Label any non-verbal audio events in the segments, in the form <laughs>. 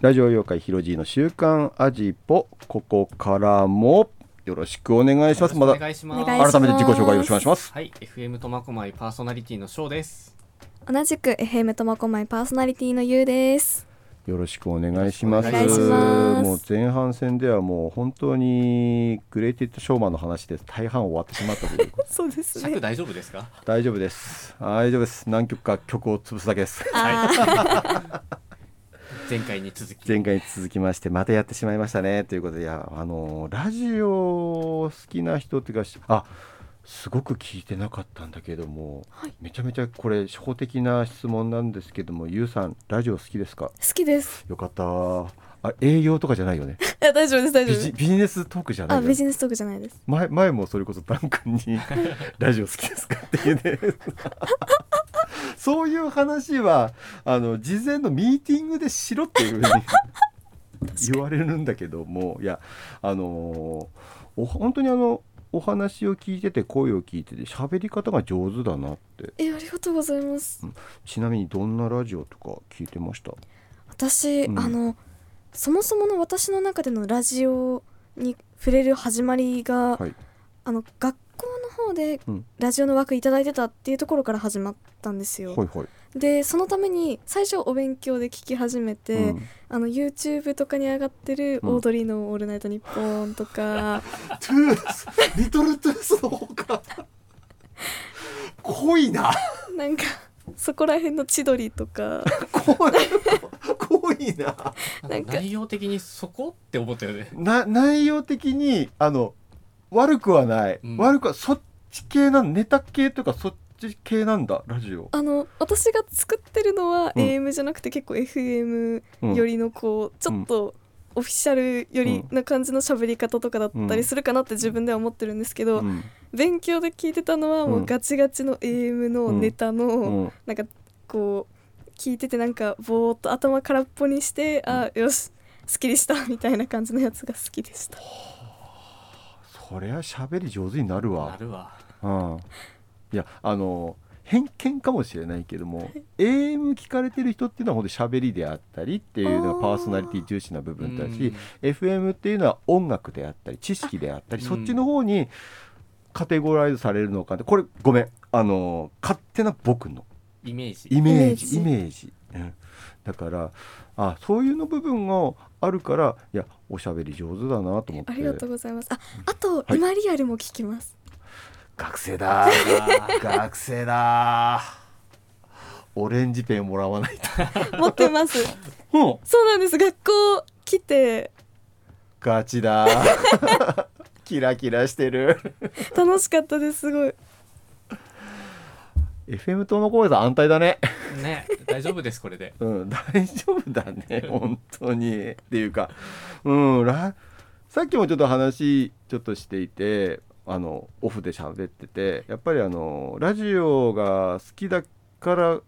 ラジオ妖怪ひろじの週刊アジポここからもよろしくお願いします。まおだ改めて自己紹介よろしくお願いしますはい、FM 苫小牧パーソナリティの翔です。同じく FM 苫小牧パーソナリティのゆうです。よろしくお願いします。もう前半戦ではもう本当にグレイテッドショーマンの話で大半終わってしまったという。<laughs> そうです尺大丈夫ですか？大丈夫です。大丈夫です。何曲か曲を潰すだけです。あ前回に続き。前回に続きましてまたやってしまいましたね。ということでいやあのラジオ好きな人っていうかしあすごく聞いてなかったんだけども、はい。めちゃめちゃこれ初歩的な質問なんですけどもゆうさんラジオ好きですか？好きです。よかった。あ営業とかじゃないよね。いや大丈夫です大丈ビ夫です。ジビジネストークじゃないビジネストークじゃないです。前前もそれこそダン君に「<laughs> ラジオ好きですか?」っていうねそういう話はあの事前のミーティングでしろっていうふうに <laughs> <laughs> 言われるんだけどもいやあのお本当にあのお話を聞いてて声を聞いてて喋り方が上手だなって。えありがとうございます。ちなみにどんなラジオとか聞いてました？私、うん。あのそもそもの私の中でのラジオに触れる始まりが、はい。あの学校の方でうん。ラジオの枠いただいてたっていうところから始まったんですよ、ほいほい、でそのために最初お勉強で聞き始めて、うん。あの YouTube とかに上がってるうん。オードリーの「オールナイトニッポン」とか、<laughs> トゥースリトルトゥースの方が濃いな。なんかそこら辺の千鳥とか。濃い。濃いな。なんか。内容的にそこって思ったよね。な内容的にあの悪くはない、うん。悪くはそっち系なネタ系とかそっち系なんだラジオ、あの私が作ってるのはうん。AM じゃなくて結構 FM うん。よりのこうちょっとオフィシャルよりな感じの喋り方とかだったりするかなって自分では思ってるんですけど、うん。勉強で聞いてたのはもううんガチガチの AM のネタの、うん。なんかこう聞いててなんかぼーっと頭空っぽにして、あよしすっきりしたみたいな感じのやつが好きでしたそりゃ喋り上手になるなわ、るわ。うん、いやあの偏見かもしれないけども AM 聞かれてる人っていうのはほんと喋りであったりっていうのがパーソナリティ重視な部分だし FM っていうのは音楽であったり知識であったりあそっちの方にカテゴライズされるのかってこれごめんあの勝手な僕のイメージ。イメージイイメージ、うん、だからあそういうの部分があるからいやおしゃべり上手だなと思って。ありがとうございます。ああと、はい。今リアルも聞きます。学生だ <laughs> 学生だオレンジペンもらわないと。持ってます。う。んそうなんです。学校来て。ガチだ <laughs> キラキラしてる。楽しかったですすごい FM トマコーさん安泰だね。ね、大丈夫ですこれで。<laughs> うん大丈夫だね本当に。っていうかうんらさっきもちょっと話ちょっとしていてあのオフで喋っててやっぱりあのラジオが好きだから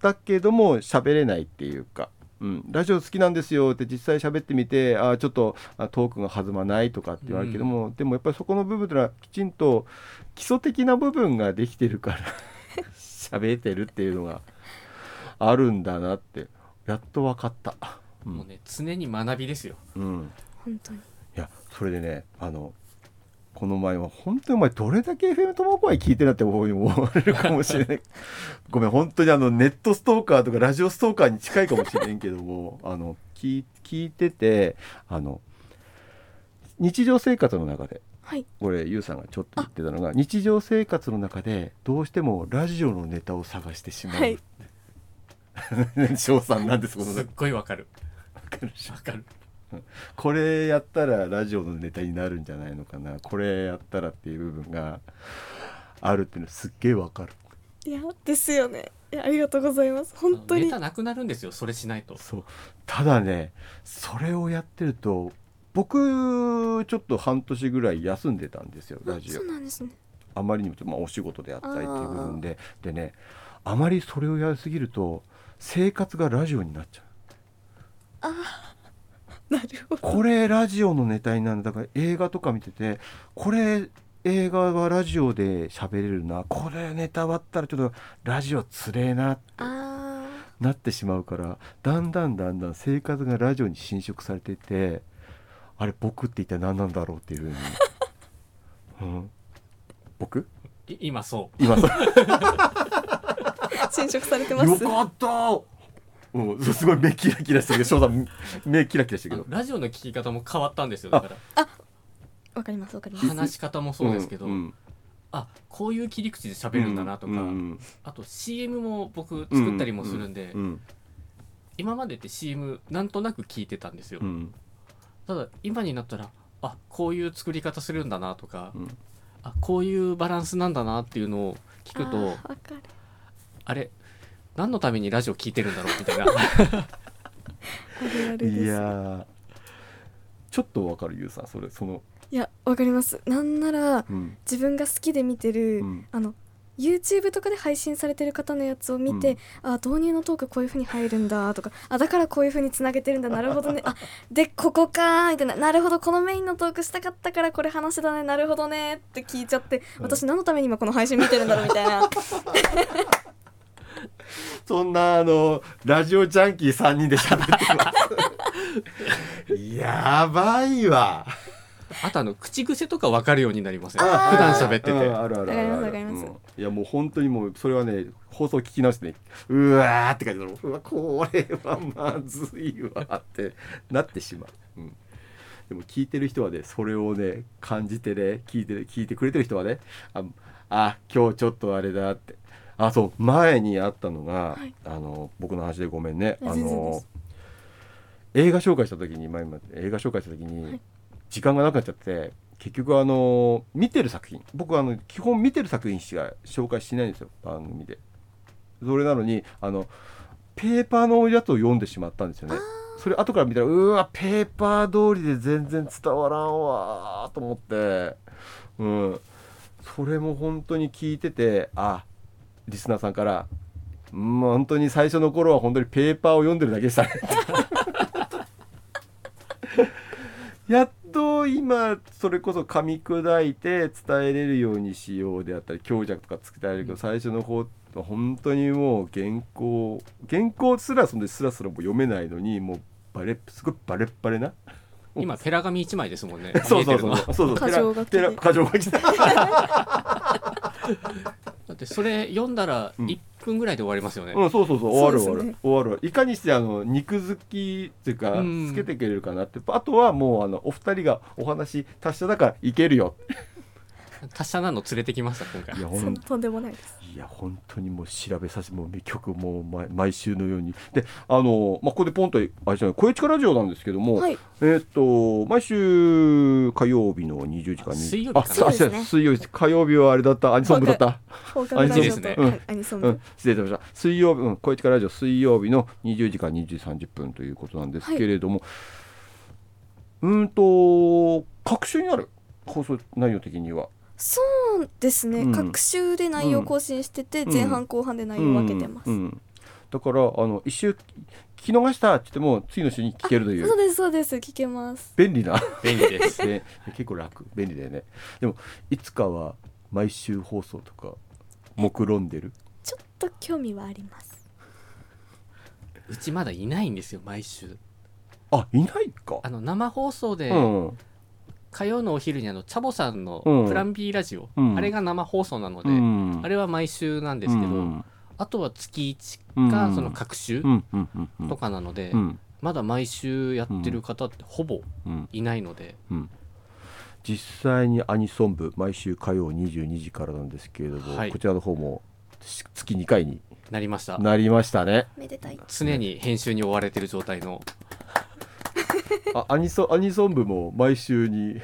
だけども喋れないっていうか、うん、ラジオ好きなんですよって実際喋ってみてあちょっとあトークが弾まないとかって言われるけども、でもやっぱりそこの部分というのはきちんと基礎的な部分ができてるから <laughs> 喋れてるっていうのがあるんだなってやっと分かった。うんもうね、常に学びですよ。うん本当にいやそれでねあのこの前は本当にお前どれだけ FM トマコイ聞いてるなって思われるかもしれない <laughs> ごめん本当にあのネットストーカーとかラジオストーカーに近いかもしれんけどもあの聞い聞いててあの日常生活の中ではい。これゆうさんがちょっと言ってたのが日常生活の中でどうしてもラジオのネタを探してしまう、はい。<laughs> 翔さんなんですこのすっごいわかる。わかるわかる。これやったらラジオのネタになるんじゃないのかな。これやったらっていう部分があるっていうのすっげえわかる。いやですよね。いやありがとうございます。本当に。ネタなくなるんですよ。それしないと。そう。ただねそれをやってると僕ちょっと半年ぐらい休んでたんですよラジオ。そうなんですね。あまりにも、まあ、お仕事であったりっていう部分で。でねあまりそれをやりすぎると生活がラジオになっちゃう。<laughs> なるほど。これラジオのネタになる。だから映画とか見ててこれ映画はラジオで喋れるな。これネタ終わったらちょっとラジオつれえな。あなってしまうからだんだんだんだん生活がラジオに侵食されていってあれ僕って一体何なんだろうっていうふうに、<laughs> うん、僕？い今そう。今そう。<laughs> 侵食されてます。よかった。うん、すごい目キラキラしてるけど翔さん目キラキラしてるけど。ラジオの聞き方も変わったんですよだから。わかりますわかります。話し方もそうですけど、ん。ん。あこういう切り口で喋るんだなとか、うんあと CM も僕作ったりもするんで、うん今までって CM なんとなく聞いてたんですよ、うんただ今になったらあこういう作り方するんだなとか、うん。あこういうバランスなんだなっていうのを聞くとあーわかる。あれ何のためにラジオ聞いてるんだろうみたいな。あるある。ですいやー。ちょっとわかるゆうさん。それその。いやわかります。なんならうん。自分が好きで見てる、うん。あの YouTube とかで配信されてる方のやつを見て、あ導入のトークこういう風に入るんだとかあだからこういう風につなげてるんだなるほどね。<laughs> あでここかーみたいな。なるほどこのメインのトークしたかったからこれ話だねなるほどねって聞いちゃってうん。私何のために今この配信見てるんだろうみたいな。そんなあのラジオジャンキー3人で喋ってます。<laughs> やばいわあとあの口癖とか分かるようになりません？普段喋ってて、うんあるあるあるいやもう本当にもうそれはね放送聞き直してねうわーって感じでうわこれはまずいわってなってしまう、うん、でも聞いてる人はねそれをね感じてね聞いて聞いてくれてる人はねああ今日ちょっとあれだって。あそう前にあったのが、はい。あの僕の話でごめんね。あの映画紹介した時に前も映画紹介した時に、はい時間がなくなっちゃって結局あの見てる作品僕はあの基本見てる作品しか紹介しないんですよ番組で。それなのにあのペーパーのやつを読んでしまったんですよね。それ後から見たらうわペーパー通りで全然伝わらんわーと思って。うん。それも本当に聞いててあリスナーさんからうん本当に最初の頃は本当にペーパーを読んでるだけでしたね。<laughs> やっと今それこそ噛み砕いて伝えれるようにしようであったり強弱とか伝えるけど最初の方本当にもう原稿原稿すらそんなスラスラも読めないのにもうバレすごいバレッバレな。今ペラ紙1枚ですもんね。<laughs> そうそうそう。そうそう。箇条書きで。ペラペラ箇条書き。で <laughs> だってそれ読んだらうん。1分ぐらいで終わりますよね、うん、そうそうそう。終わる終わる、終わる。終わる。いかにしてあの肉付きっていうかうん。つけてくれるかなって。あとはもうあのお二人がお話達者だからいけるよ達者なの連れてきました今回。いやほんとんでもないです。いや本当にもう調べさせもう曲も毎毎週のように。であの、まあ、ここでポンとあれじゃない声力ラジオなんですけども、はい。えーっと毎週火曜日の20時からあ水曜日あそうですね。あ水曜日火曜日はあれだった。アニソン部だった。放課後ラジオと、いいですねはいアニソン部、うん、失礼いたしました。水曜日、うん、声力ラジオ水曜日の20時から20時30分ということなんですけれども、うーんと各週にある？放送内容的にはそうですね、うん。各週で内容更新してて、うん。前半後半で内容分けてます、うんうんだからあの一週聞き逃したって言っても次の週に聞けるという。そうですそうです。聞けます。便利な。便利です。で <laughs> 結構楽。便利だよね。でもいつかは毎週放送とか目論んでる？ちょっと興味はあります。うちまだいないんですよ毎週。あいないか。あの生放送で、うん火曜のお昼にあのチャボさんのうん。プラン B ラジオ、うん。あれが生放送なので、うん。あれは毎週なんですけど、うん。あとは月うん。1かその各週うんうんうんうん。とかなので、うん。まだ毎週やってる方ってほぼうん。いないので、うん。実際にアニソン部毎週火曜22時からなんですけれども、はい。こちらの方もし月2回になりました。なりましたね。めでたい。常に編集に追われてる状態のあアニソアニソン部も毎週に。ま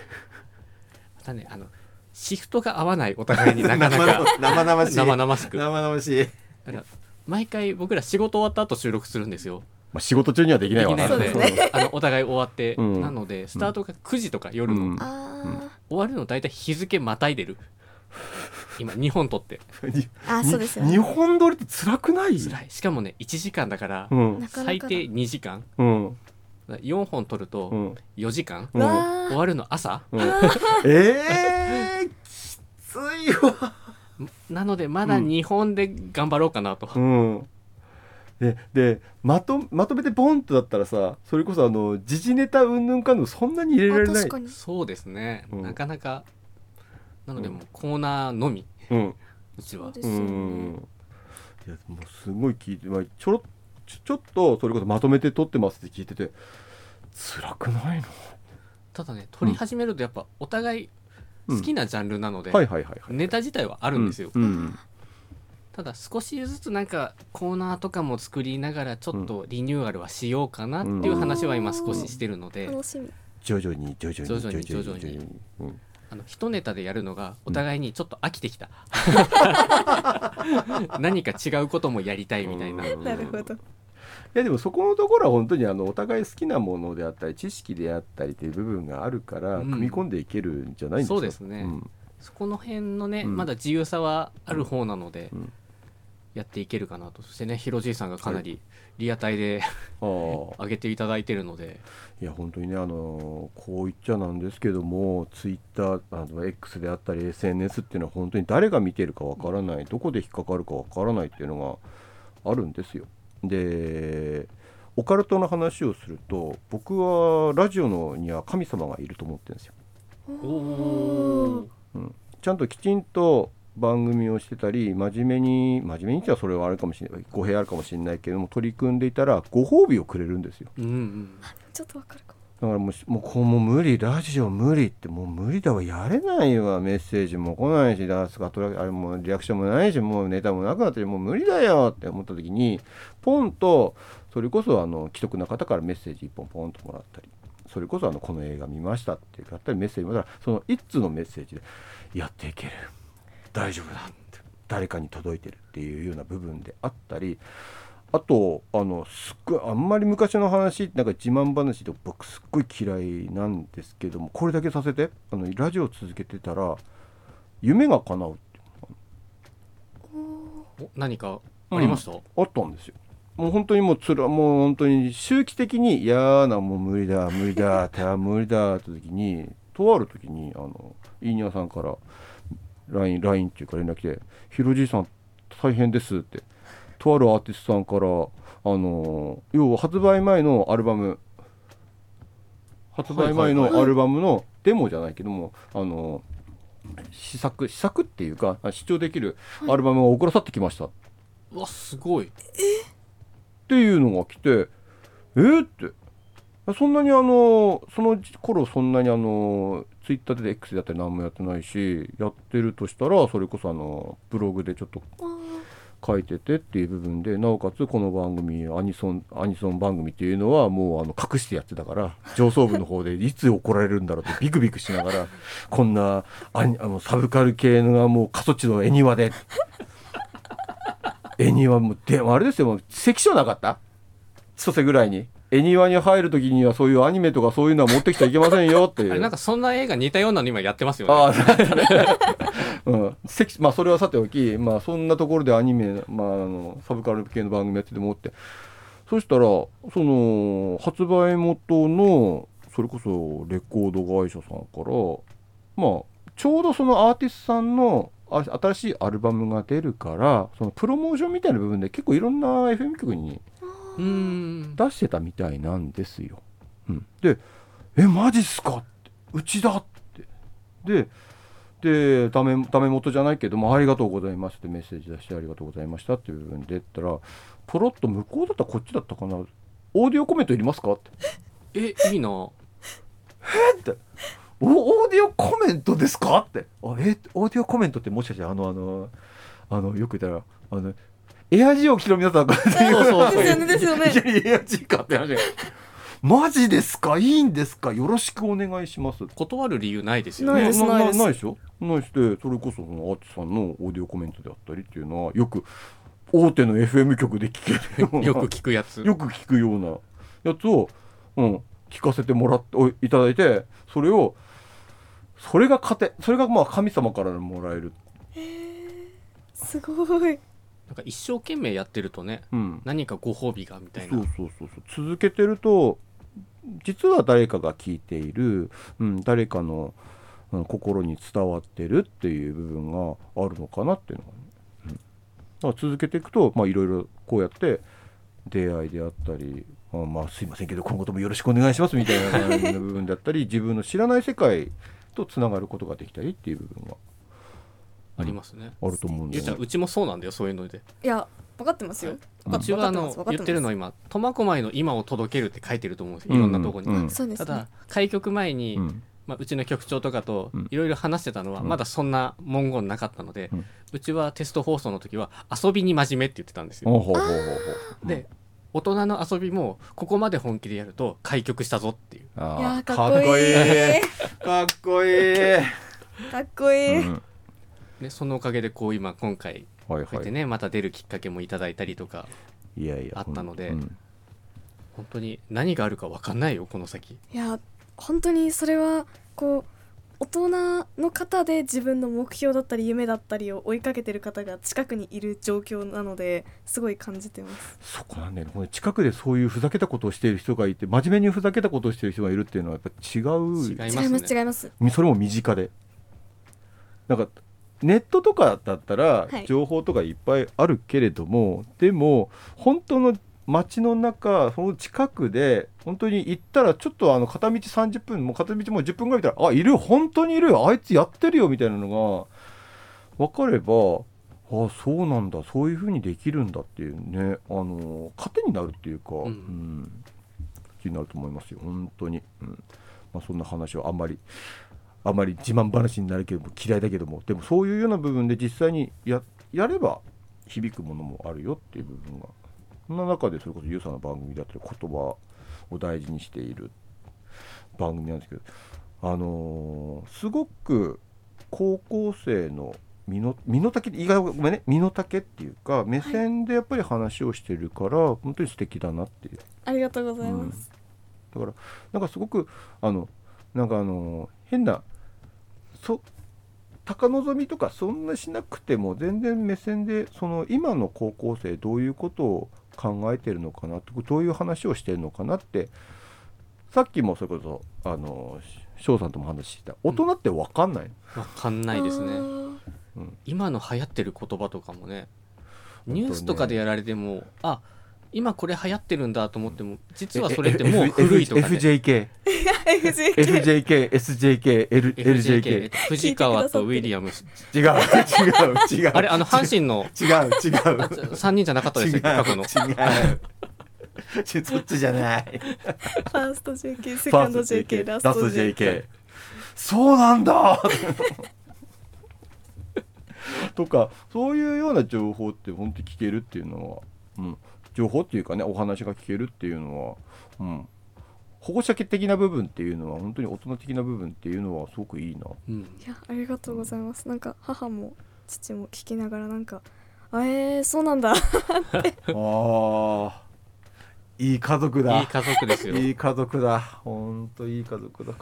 たねあのシフトが合わないお互いになかなか。<laughs> 生々しい。生々しく。生々しい、だから毎回僕ら仕事終わった後収録するんですよ。まあ、仕事中にはできないわな。できないのでそうですあのお互い終わって、うん。なのでスタートが9時とか夜の、うん。あ終わるの大体日付またいでる。今2本撮って。あーそうですよ日ね本撮りって辛くない？辛い。しかもね1時間だから、最低2時間。うん4本撮るとうん。4時間、うん。わ終わるの朝。うん。<laughs> えー、きついわ。なのでまだうん。日本で頑張ろうかなと、うん。ででまとまとめてボンとだったらさそれこそあの時事ネタうんぬんかんぬんそんなに入れられない。あ確かに。そうですね、うん。なかなか。なのでうん。もうコーナーのみ。うん。うちはうそうですよね。ん。いやもうすごい聞いて、まあ、ちょろっちょちょっとそれこそまとめて撮ってますって聞いてて辛くないの、ただね撮り始めるとやっぱお互い好きなジャンルなので、ネタ自体はあるんですよ、うんうん。ただ少しずつなんかコーナーとかも作りながらちょっとリニューアルはしようかなっていう話は今少ししてるので、楽しみ。徐々に徐々に徐々に徐々にうん。あの一ネタでやるのがお互いにちょっと飽きてきた、<laughs> 何か違うこともやりたいみたいな、うんなるほどいやでもそこのところは本当にあのお互い好きなものであったり知識であったりという部分があるから、うん。組み込んでいけるんじゃないんですかそうですね。ん。そこの辺のね、うん。まだ自由さはある方なので、うん。やっていけるかなと。そしてねひろじいさんがかなりリアタイでああ。<laughs> 上げていただいてるので。いや本当にねあのこう言っちゃなんですけどもツイッターあの X であったり SNS っていうのは本当に誰が見てるかわからないどこで引っかかるかわからないっていうのがあるんですよ。でオカルトの話をすると僕はラジオのには神様がいると思ってるんですよ。おうん、ちゃんときちんと番組をしてたり真面目に真面目にってはそれはあるかもしれない語弊あるかもしれないけども取り組んでいたらご褒美をくれるんですよ。うんうんちょっとわかるかもだからもうもうこうもう無理ラジオ無理ってもう無理だわ。やれないわ。メッセージも来ないしダースカトラあれもリアクションもないしもうネタもなくなってもう無理だよって思った時にポンとそれこそあの既得な方からメッセージ1本ポンともらったりそれこそあのこの映画見ましたってやったりメッセージもらったらその一通のメッセージでやっていける。大丈夫だって。誰かに届いてるっていうような部分であったりあとあのすっごいあんまり昔の話なんか自慢話で僕すっごい嫌いなんですけどもこれだけさせて。あのラジオ続けてたら夢が叶うってお何かありました、あったんですよ。もう本当にもうつらもう本当に周期的に嫌なもう無理だ無理だってあ無理だって時にとある時にあのイーニャさんから LINE っていうか連絡来て「ひろじいさん大変です」ってとあるアーティストさんからあの要は発売前のアルバム。発売前のアルバムのデモじゃないけども、あの試作試作っていうか視聴できるアルバムが送らさってきました、うわすごい。っていうのが来てえ？ーって。そんなにあのその頃そんなにあのツイッターで X でやったり何もやってないしやってるとしたらそれこそあのブログでちょっとあ書いててっていう部分でなおかつこの番組アニソンアニソン番組っていうのはもうあの隠してやってたから上層部の方でいつ怒られるんだろうってビクビクしながらこんなあのサブカル系のがもう過疎地の絵庭で恵庭もであれですよもう関所なかった？千歳ぐらいに。恵庭に入る時にはそういうアニメとかそういうのは持ってきちゃいけませんよっていう。なんかそんな映画似たようなの今やってますよね。ああ。うん、関まあそれはさておき、まあそんなところでアニメ、まああのサブカル系の番組やっててもって、そしたらその発売元のそれこそレコード会社さんから、まあちょうどそのアーティストさんのあ新しいアルバムが出るから、そのプロモーションみたいな部分で結構いろんな FM 局に出してたみたいなん。ですよ。うん、で「えマジっすか?」って「うちだ!」ってででダメダメ元じゃないけども「ありがとうございます」ってメッセージ出して「ありがとうございました」っていう部分で言ったらポロッと向こうだったらこっちだったかな「オーディオコメントいりますか?」ってえいいな「えってオーディオコメントですか?」って「あえオーディオコメントってもしかしてあのあのあのよく言ったらあのエアジーを着てる皆さんがそうそうですよねですよね。エアジーかって話がマジですか？いいんですか？よろしくお願いします。断る理由ないですよないねですないです。ないでしょ？ないしてそれこそそのアーティストさんのオーディオコメントであったりっていうのはよく大手の FM 局で聞けるような。よく聞くやつ。よく聞くようなやつを、うん、聞かせてもらっておいただいてそれをそれが糧それがまあ神様からもらえる、すごいなんか一生懸命やってるとねうん、何かご褒美がみたいな。そうそうそうそう。続けてると実は誰かが聞いている、うん、誰かの、うん心に伝わってるっていう部分があるのかなっていうのが、ね。うん、だから続けていくとまあいろいろこうやって出会いであったりあまあすいませんけど今後ともよろしくお願いしますみたいな部分だったり自分の知らない世界とつながることができたりっていう部分がありますね。あると思うんで、ゆうちゃんうちもそうなんだよそういうので。いや分かってますよ、うちはあの言ってるのは今苫小牧の今を届けるって書いてると思うんですよ。いろんなとこに、うん。うんそうですね。ただ開局前に、うん。まあ、うちの局長とかとうん。いろいろ話してたのは、うん。まだそんな文言なかったので、ううんちはテスト放送の時は遊びに真面目って言ってたんですよ、で大人の遊びもここまで本気でやると開局したぞっていう。いやーかっこいい。かっこいい。かっこいい、うんでそのおかげでこう今今回はいはい。こうやってね、また出るきっかけもいただいたりとかいやいやあったのでうん。本当に何があるか分かんないよこの先。いや本当にそれはこう大人の方で自分の目標だったり夢だったりを追いかけてる方が近くにいる状況なのですごい感じてます。そこなんだよね。これ近くでそういうふざけたことをしている人がいて真面目にふざけたことをしている人がいるっていうのはやっぱ違う違いますね。違います違います。それも身近で。なんかネットとかだったらはい。情報とかいっぱいあるけれども、でも本当の街の中その近くで本当に行ったらちょっとあの片道30分もう片道もう10分ぐらい見たらあいる本当にいるよあいつやってるよみたいなのが分かればあそうなんだそういうふうにできるんだっていうねあの糧になるっていうか、ん。うん。気になると思いますよ本当に、うん。まあ、そんな話はあんまりあまり自慢話になるけども嫌いだけどもでもそういうような部分で実際にややれば響くものもあるよっていう部分が。そんな中でそれこそゆうさんの番組だったり言葉を大事にしている番組なんですけどあのーすごく高校生の身の身の丈意外ごめんね。身の丈っていうか目線でやっぱり話をしてるから、本当に素敵だなっていう。ありがとうございます、だからなんかすごくあのなんかあの変なそ高望みとかそんなしなくても全然目線でその今の高校生どういうことを考えてるのかなどういう話をしてるのかなってさっきもそれこそあの翔さんとも話してた大人って分かんない、分かんないですね。うん。今の流行ってる言葉とかもね。ニュースとかでやられてもあ今これ流行ってるんだと思っても実はそれってもう古いとかね。FJK FJK SJK L LJK 藤川とウィリアム。ス違う違う違う。あれあの阪神の違う違う。3人じゃなかったで違うすよ過去の。違う。ちそっちじゃない。ファースト JK セカンド JK ラスト JK そうなんだ。とかそういうような情報って本当に聞けるっていうのは、うん、情報っていうかねお話が聞けるっていうのは、うん、保護者的な部分っていうのは本当に大人的な部分っていうのはすごくいいな。うん。いやありがとうございます。なんか母も父も聞きながらなんかあえー、そうなんだ。<laughs> あー。いい家族だ。いい家族ですよ。いい家族だ。本当いい家族だ。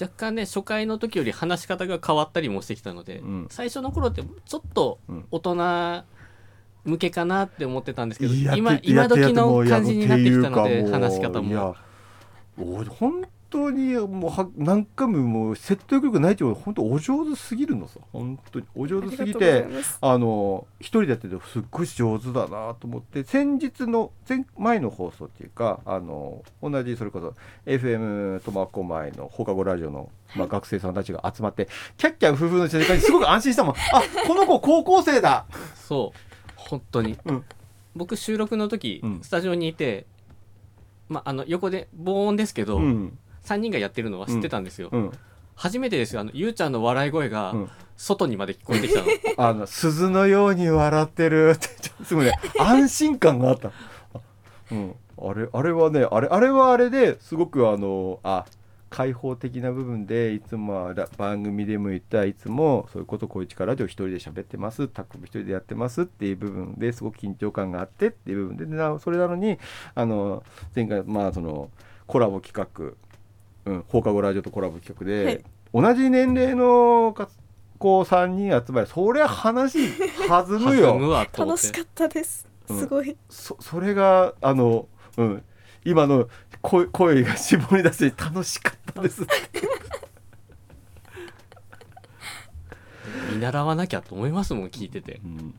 若干ね初回の時より話し方が変わったりもしてきたので、うん。最初の頃ってちょっとうん。大人向けかなって思ってたんですけど、今てやってや今時のってもう感じになってきたので話し方いやもお本当にもうは何回ももう説得力ないっていうか本当お上手すぎるのさ。本当にお上手すぎてあの一人でやっててすっごい上手だなと思って先日の前前の放送っていうかあの同じそれこそ FM 苫小牧の放課後ラジオの、まあ、学生さんたちが集まってキャッキャン夫婦の世界にすごく安心したもん。あこの子高校生だ。そう本当に、うん。僕収録の時、うん。スタジオにいて、まあ、あの横で防音ですけど、うん。3人がやってるのは知ってたんですよ、うん。初めてですよ。あのゆうちゃんの笑い声がうん。外にまで聞こえてきたの、<laughs> あの鈴のように笑ってるってちょ <laughs> すごいね。安心感があった。あうん、あれあれはねあれあれはあれですごくあのあ開放的な部分でいつも番組でも言ったいつもそういうことこういう力で一人で喋ってます。タックも一人でやってますっていう部分ですごく緊張感があってっていう部分ででなそれなのにあの前回まあそのコラボ企画、うん、放課後ラジオとコラボ企画で、はい。同じ年齢のか子3人集まりそりゃ話弾むよ。楽してかったです。うん。すごい、そそれがあの、うん、今の声声が絞り出して楽しかったです。見習わなきゃと思いますもん聞いてて。うん。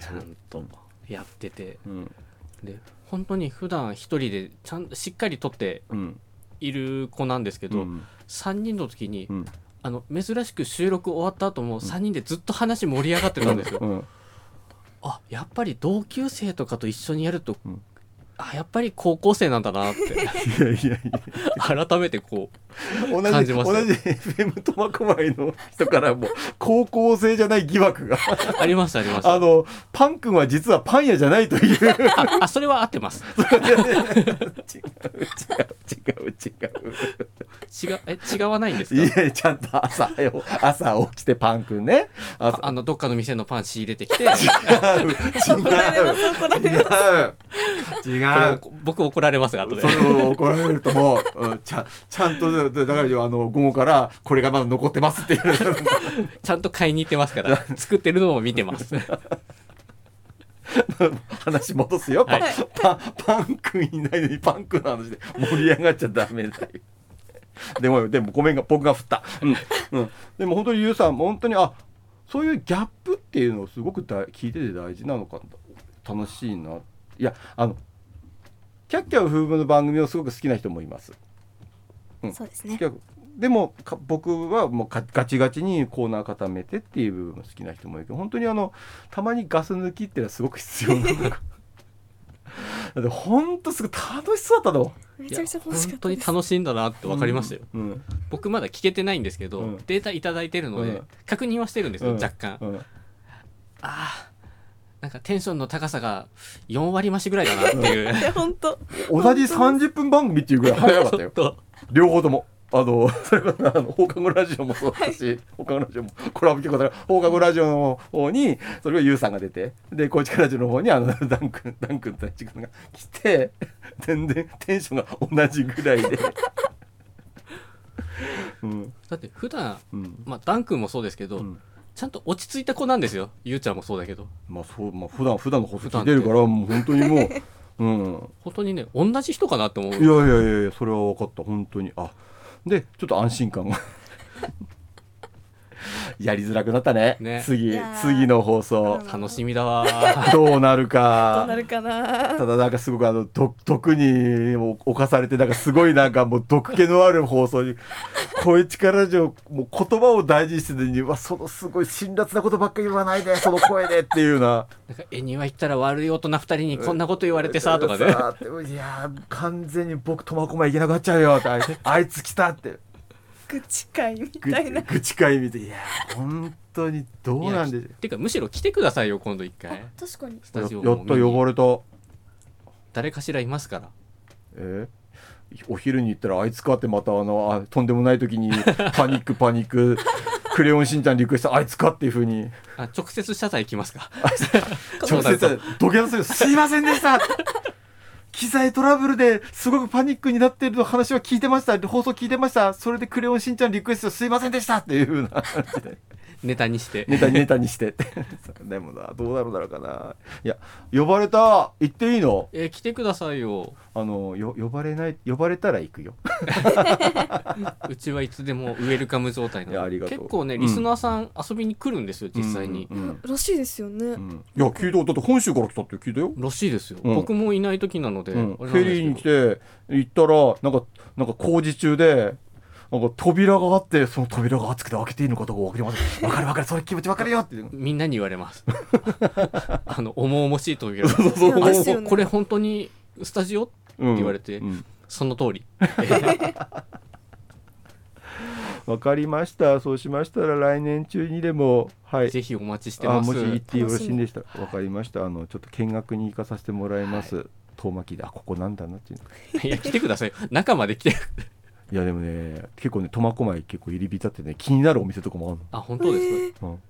ちゃんとやってて。うん、で本当に普段一人でちゃんとしっかり撮ってうん。いる子なんですけど、うん。3人の時に、うん。あの珍しく収録終わった後も3人でずっと話盛り上がってたんですよ。うん。あやっぱり同級生とかと一緒にやると、うんあやっぱり高校生なんだなって。いやいやいや。<laughs> 改めてこう同じ感じます同じ FM 苫小牧の人からも高校生じゃない疑惑が。<laughs> ありましたありましたあのパン君は実はパン屋じゃないという。ああそれは合ってます。違う違う違う違う。違うえ違わないんですか？いやちゃんと朝よ朝起きてパン君ね。朝。あのどっかの店のパン仕入れてきて。違 <laughs> う違う。違う。僕怒られますが後で。それを怒られるともう、うんちゃんちゃんとだからあの午後からこれがまだ残ってますっていう。<laughs> ちゃんと買いに行ってますから。<laughs> 作ってるのも見てます。<laughs> 話戻すよ、はパンパン君いないのにパン君の話で盛り上がっちゃダメだよ。でもでもごめんが僕が振った、うん。うん、でも本当にゆうさん本当にあそういうギャップっていうのをすごくだ聞いてて大事なのか楽しいな。いやあのキャッキャウ風の番組をすごく好きな人もいますうん。そうですね。いやでもか僕はもうかガチガチにコーナー固めてっていう部分も好きな人もいるけど本当にあのたまにガス抜きっていうのはすごく必要なの <laughs> だって本当すごい楽しそうだったの、めちゃくちゃ楽しか本当にったです楽しいんだなって分かりましたよ、うん。僕まだ聞けてないんですけど、うん。データいただいてるので、うん。確認はしてるんですよ、うん。若干、うん。ああなんかテンションの高さが4割増しぐらいだなっていう、同じ30分番組っていうぐらい早かったよ。両方とも。あのそれからあの放課後ラジオもそうだし、放課後ラジオもコラボ曲だから放課後ラジオの方にそれがユウさんが出てで高知ラジオの方にあのダン君ダン君とチ君が来て全然テンションが同じぐらいで。<laughs> うん。だって普段うん。まあダン君もそうですけど、うんちゃんと落ち着いた子なんですよ。ゆうちゃんもそうだけど。まあそうまあ普段普段の放送聞いてるからもう本当にもう <laughs> うん。本当にね同じ人かなって思う。いやいやいやいやそれは分かった本当に。あでちょっと安心感が <laughs> やりづらくなったね。ね。次次の放送。楽しみだわ。<laughs> どうなるどうかなるかな。ただなんかすごくあの毒毒に侵されてなんかすごいなんかもう毒気のある放送に <laughs> 声力上もう言葉を大事にしてるのにうわそのすごい辛辣なことばっかり言わないでその声でっていうな。なんか絵には行ったら悪い大人2人にこんなこと言われてさとかね。さあいやー完全に僕苫小牧行けなくなっちゃうよって。あいあいつ来たって愚痴会みぐたいな。愚痴会見てい。やー本当にどうなんでしょていうかむしろ来てくださいよ今度一回。確かに。スタジオうややった呼ばれた。誰かしらいますから。え？ーお昼に行ったらあいつかってまたあのあとんでもない時にパニックパニッククレヨンしんちゃんリクエストあいつかっていうふうに。あ直接謝罪来ますか？直接土下座するすいませんでした機材トラブルですごくパニックになっていると話は聞いてました。放送聞いてました。それでクレヨンしんちゃんリクエストすいませんでした。っていうふうな感じで。ネタにして。ネタにネタにして。<laughs> でもなどうなるんだろうかな。いや呼ばれた。行っていいの？えー来てくださいよ。あのよ呼ばれない呼ばれたら行くよ。<laughs> うちはいつでもウェルカム状態ないのやありがとう。結構ねうん。リスナーさん遊びに来るんですよ実際に、うんうん。らしいですよね。うん。いや聞いただって本州から来たって聞いたよ、らしいですよ、うん。僕もいない時なので、フェリーに来てて行ったらなんかなんか工事中でなんか扉があってその扉が熱くて開けていいのかどうか分かりません。分かる分かるそれ気持ち分かるよって。いうみんなに言われます。<laughs> あの重々しい扉そうそういやですよねこれ本当にスタジオうん言われてうんその通り。<laughs> わかりました。そうしましたら来年中にでもはい。ぜひお待ちしてあます。もし行ってよろしいんでしたわかりました。あのちょっと見学に行かさせてもらいます、遠巻きであここなんだなっていう。のいや来てください。中まで来ていやでもね結構ね苫小牧結構入り浸ってね気になるお店とかもああ本当ですか、えー。るの、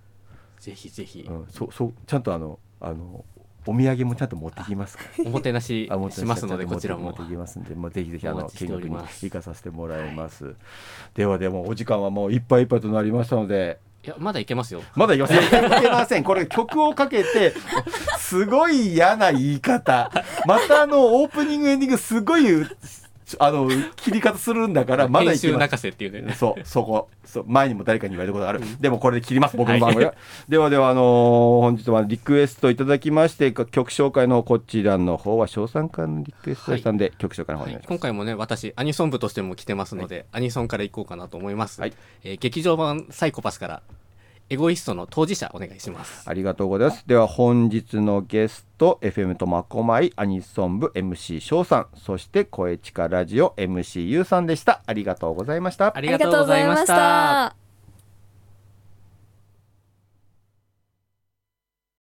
ぜひぜひ。うん。うん、そうそうちゃんとあのあのお土産もちゃんと持ってきますから。<laughs> おもてなしあ持ってしますのでこちらも。持ってきますんで、まあ、ぜひぜひあの見学に行かさせてもらいます。ではでもお時間はもういっぱいいっぱいとなりましたので。いやまだいけますよ。まだいけません。これ曲をかけてすごい嫌な言い方。またあのオープニングエンディングすごいあの切り方するんだから <laughs> まだ編集いけますっていうね。そうそこ。そう前にも誰かに言われたことがある、でもこれで切ります僕の番組は、ではではあのー本日はリクエストいただきまして曲紹介のこちらの方は翔さんからのリクエストでしたんで、曲紹介の方お願いします、今回もね私アニソン部としても来てますので、アニソンからいこうかなと思います、はい。えー劇場版サイコパスからエゴイストの当事者お願いしますありがとうございます。では本日のゲスト FM 苫小牧アニソン部 MC 翔さんそして声チカラジオ MC ゆうさんでしたあ。りがとうございましたありがとうございました